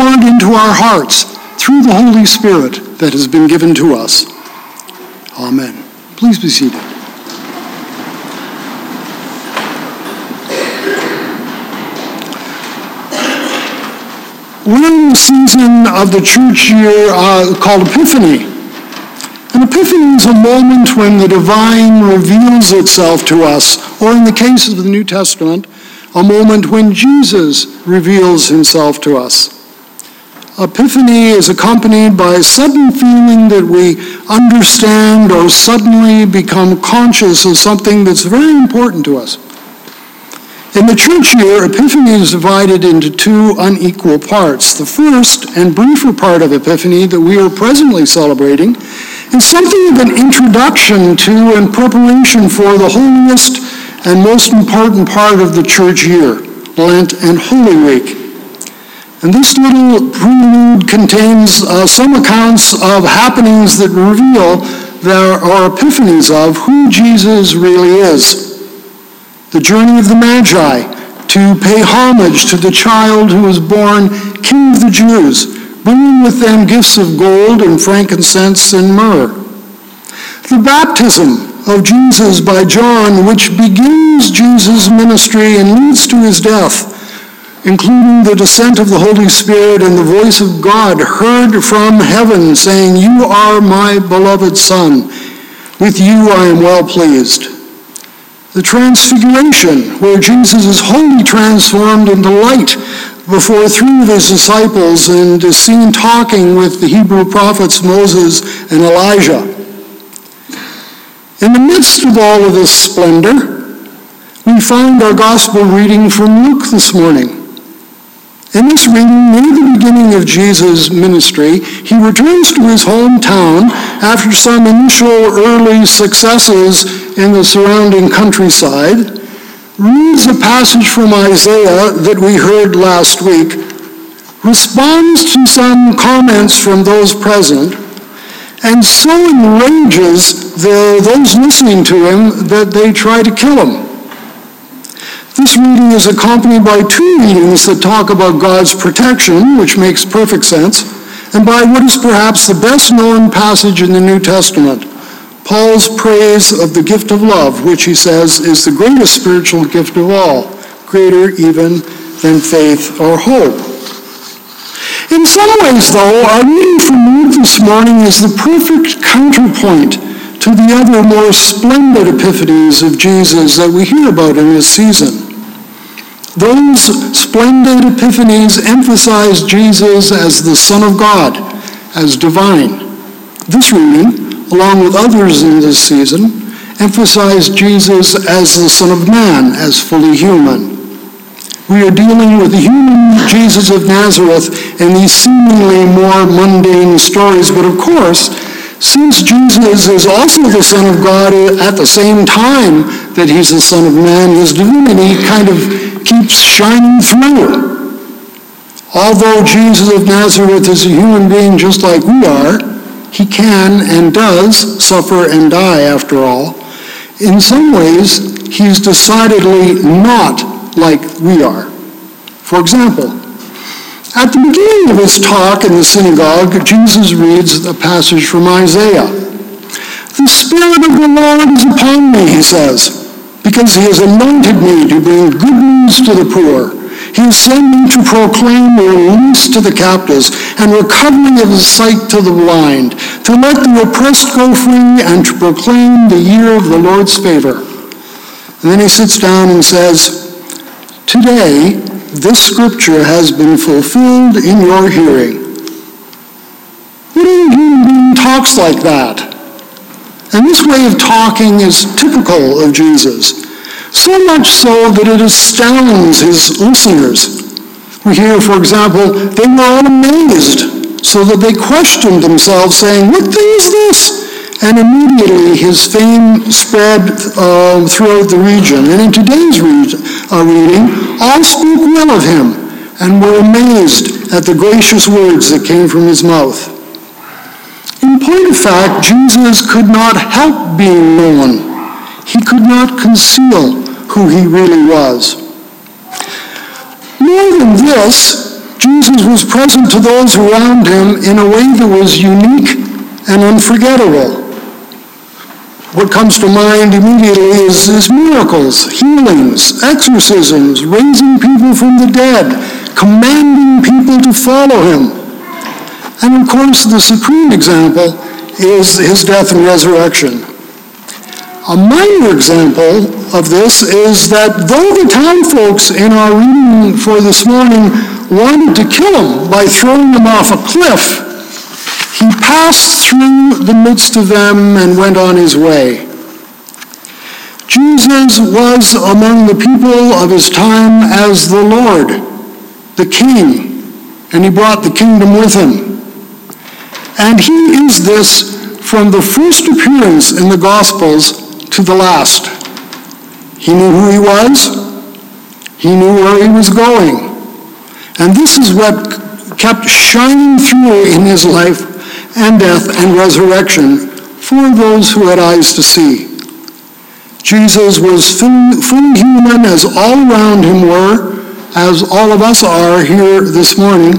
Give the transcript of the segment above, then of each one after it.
poured into our hearts through the Holy Spirit that has been given to us. Amen. Please be seated. We're in the season of the church year uh, called Epiphany. An epiphany is a moment when the divine reveals itself to us, or in the case of the New Testament, a moment when Jesus reveals himself to us. Epiphany is accompanied by a sudden feeling that we understand or suddenly become conscious of something that's very important to us. In the church year, Epiphany is divided into two unequal parts. The first and briefer part of Epiphany that we are presently celebrating is something of an introduction to and preparation for the holiest and most important part of the church year, Lent and Holy Week. And this little prelude contains uh, some accounts of happenings that reveal there are epiphanies of who Jesus really is the journey of the Magi to pay homage to the child who was born King of the Jews, bringing with them gifts of gold and frankincense and myrrh. The baptism of Jesus by John, which begins Jesus' ministry and leads to his death, including the descent of the Holy Spirit and the voice of God heard from heaven saying, You are my beloved Son. With you I am well pleased the transfiguration, where Jesus is wholly transformed into light before three of his disciples and is seen talking with the Hebrew prophets Moses and Elijah. In the midst of all of this splendor, we find our gospel reading from Luke this morning. In this reading, near the beginning of Jesus' ministry, he returns to his hometown after some initial early successes in the surrounding countryside, reads a passage from Isaiah that we heard last week, responds to some comments from those present, and so enrages the, those listening to him that they try to kill him. This reading is accompanied by two readings that talk about God's protection, which makes perfect sense, and by what is perhaps the best known passage in the New Testament, Paul's praise of the gift of love, which he says is the greatest spiritual gift of all, greater even than faith or hope. In some ways, though, our reading from Luke this morning is the perfect counterpoint to the other more splendid epiphanies of Jesus that we hear about in this season. Those splendid epiphanies emphasize Jesus as the Son of God, as divine. This reading, along with others in this season, emphasize Jesus as the Son of Man, as fully human. We are dealing with the human Jesus of Nazareth in these seemingly more mundane stories, but of course, since Jesus is also the Son of God uh, at the same time that he's the Son of Man, his divinity kind of keeps shining through. Although Jesus of Nazareth is a human being just like we are, he can and does suffer and die after all. In some ways, he's decidedly not like we are. For example, at the beginning of his talk in the synagogue, Jesus reads a passage from Isaiah. The Spirit of the Lord is upon me, he says, because he has anointed me to bring good news to the poor. He has sent me to proclaim release to the captives and recovering of the sight to the blind, to let the oppressed go free and to proclaim the year of the Lord's favor. And then he sits down and says, Today, this scripture has been fulfilled in your hearing. What talks like that? And this way of talking is typical of Jesus, so much so that it astounds his listeners. We hear, for example, they were all amazed, so that they questioned themselves, saying, What thing is this? And immediately his fame spread uh, throughout the region. And in today's read, uh, reading, all spoke well of him and were amazed at the gracious words that came from his mouth. In point of fact, Jesus could not help being known. He could not conceal who he really was. More than this, Jesus was present to those around him in a way that was unique and unforgettable. What comes to mind immediately is, is miracles, healings, exorcisms, raising people from the dead, commanding people to follow him. And of course, the supreme example is his death and resurrection. A minor example of this is that though the town folks in our reading for this morning wanted to kill him by throwing him off a cliff, he passed through the midst of them and went on his way. Jesus was among the people of his time as the Lord, the King, and he brought the kingdom with him. And he is this from the first appearance in the Gospels to the last. He knew who he was. He knew where he was going. And this is what kept shining through in his life and death and resurrection for those who had eyes to see. Jesus was fully human as all around him were, as all of us are here this morning.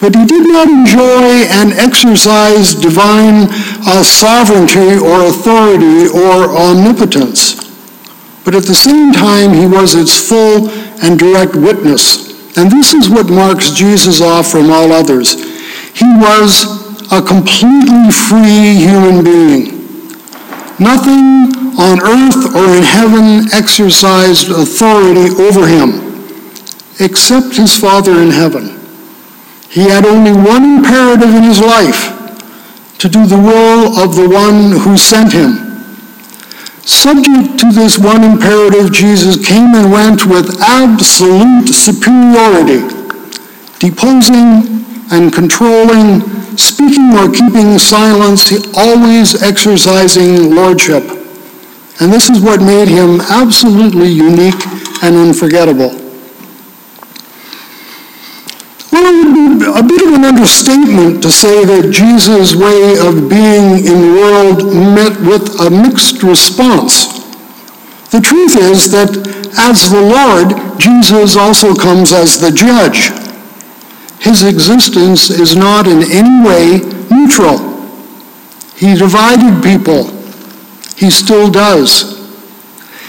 But he did not enjoy and exercise divine uh, sovereignty or authority or omnipotence. But at the same time, he was its full and direct witness. And this is what marks Jesus off from all others. He was a completely free human being. Nothing on earth or in heaven exercised authority over him except his Father in heaven. He had only one imperative in his life to do the will of the one who sent him. Subject to this one imperative, Jesus came and went with absolute superiority, deposing and controlling, speaking or keeping silence, always exercising lordship. And this is what made him absolutely unique and unforgettable. Well, it would be a bit of an understatement to say that Jesus' way of being in the world met with a mixed response. The truth is that as the Lord, Jesus also comes as the judge. His existence is not in any way neutral. He divided people. He still does.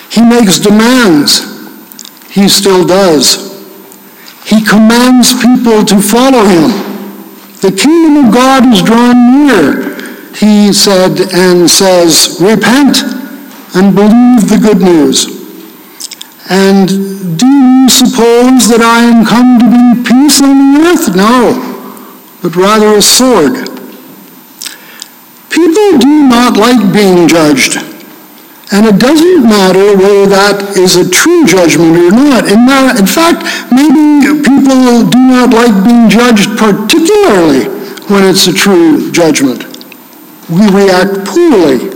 He makes demands. He still does. He commands people to follow him. The kingdom of God is drawn near, he said and says, repent and believe the good news. And do you suppose that I am come to bring peace on the earth? No, but rather a sword. People do not like being judged. And it doesn't matter whether that is a true judgment or not. In, in fact, maybe people do not like being judged particularly when it's a true judgment. We react poorly,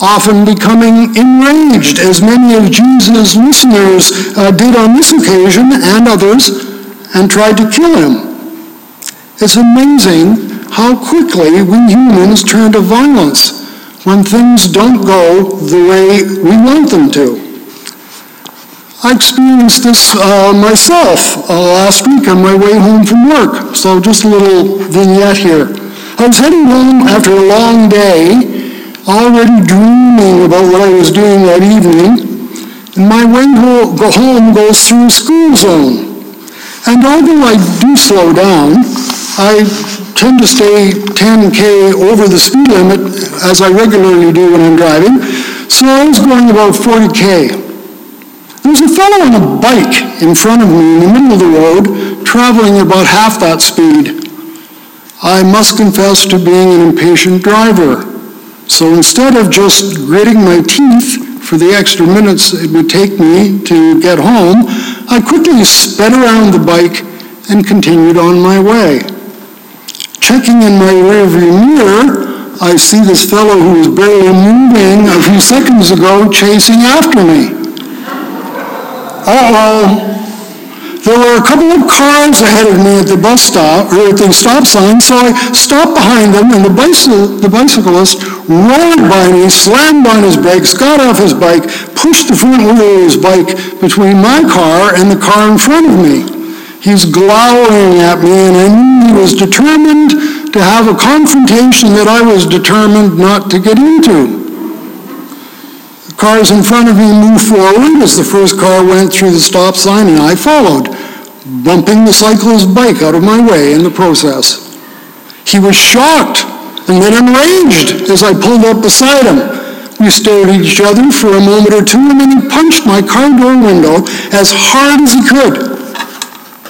often becoming enraged, as many of Jesus' listeners uh, did on this occasion and others, and tried to kill him. It's amazing how quickly we humans turn to violence when things don't go the way we want them to. I experienced this uh, myself uh, last week on my way home from work, so just a little vignette here. I was heading home after a long day, already dreaming about what I was doing that evening, and my way home goes through a school zone. And although I do slow down, I tend to stay 10K over the speed limit as I regularly do when I'm driving. So I was going about 40K. There was a fellow on a bike in front of me in the middle of the road, traveling about half that speed. I must confess to being an impatient driver. So instead of just gritting my teeth for the extra minutes it would take me to get home, I quickly sped around the bike and continued on my way. Checking in my rearview mirror, I see this fellow who was barely moving a few seconds ago chasing after me. Uh-oh. There were a couple of cars ahead of me at the bus stop, or at the stop sign, so I stopped behind them, and the, the bicyclist rolled by me, slammed on his brakes, got off his bike, pushed the front wheel of his bike between my car and the car in front of me. He's glowering at me, and I knew he was determined to have a confrontation that I was determined not to get into. The cars in front of me moved forward as the first car went through the stop sign, and I followed, bumping the cyclist's bike out of my way in the process. He was shocked and then enraged as I pulled up beside him. We stared at each other for a moment or two, and then he punched my car door window as hard as he could.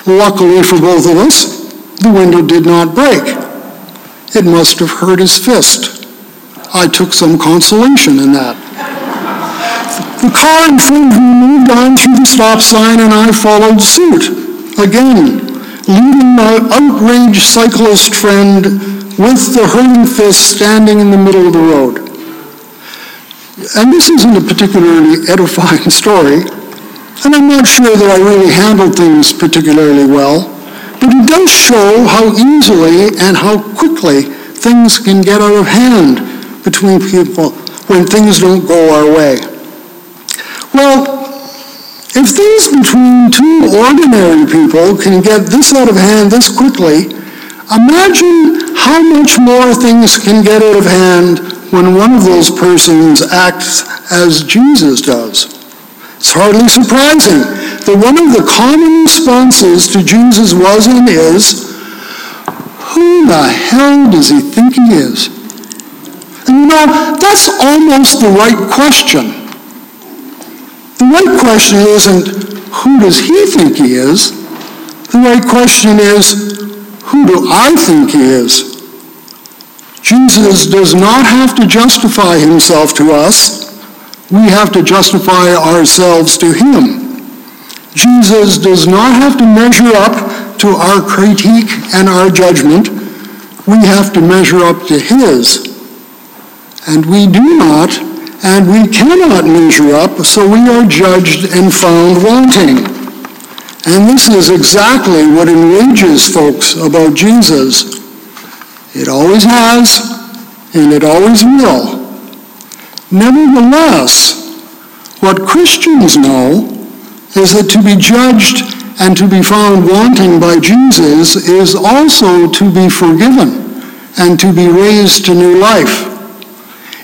Luckily for both of us, the window did not break. It must have hurt his fist. I took some consolation in that. The car in front of me moved on through the stop sign, and I followed suit. Again, leading my outraged cyclist friend with the hurting fist standing in the middle of the road. And this isn't a particularly edifying story, and I'm not sure that I really handled things particularly well, but it does show how easily and how quickly things can get out of hand between people when things don't go our way. Well, if things between two ordinary people can get this out of hand this quickly, Imagine how much more things can get out of hand when one of those persons acts as Jesus does. It's hardly surprising that one of the common responses to Jesus was and is, Who the hell does he think he is? And you know, that's almost the right question. The right question isn't, Who does he think he is? The right question is, who do I think he is? Jesus does not have to justify himself to us. We have to justify ourselves to him. Jesus does not have to measure up to our critique and our judgment. We have to measure up to his. And we do not, and we cannot measure up, so we are judged and found wanting. And this is exactly what enrages folks about Jesus. It always has, and it always will. Nevertheless, what Christians know is that to be judged and to be found wanting by Jesus is also to be forgiven and to be raised to new life.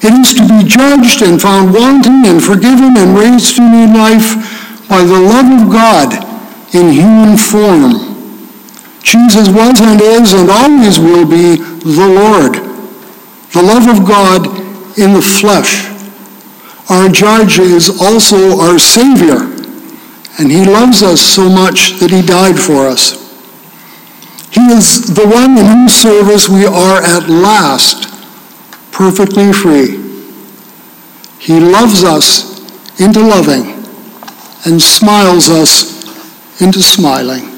It is to be judged and found wanting and forgiven and raised to new life by the love of God in human form. Jesus was and is and always will be the Lord, the love of God in the flesh. Our judge is also our Savior, and he loves us so much that he died for us. He is the one in whose service we are at last perfectly free. He loves us into loving and smiles us into smiling.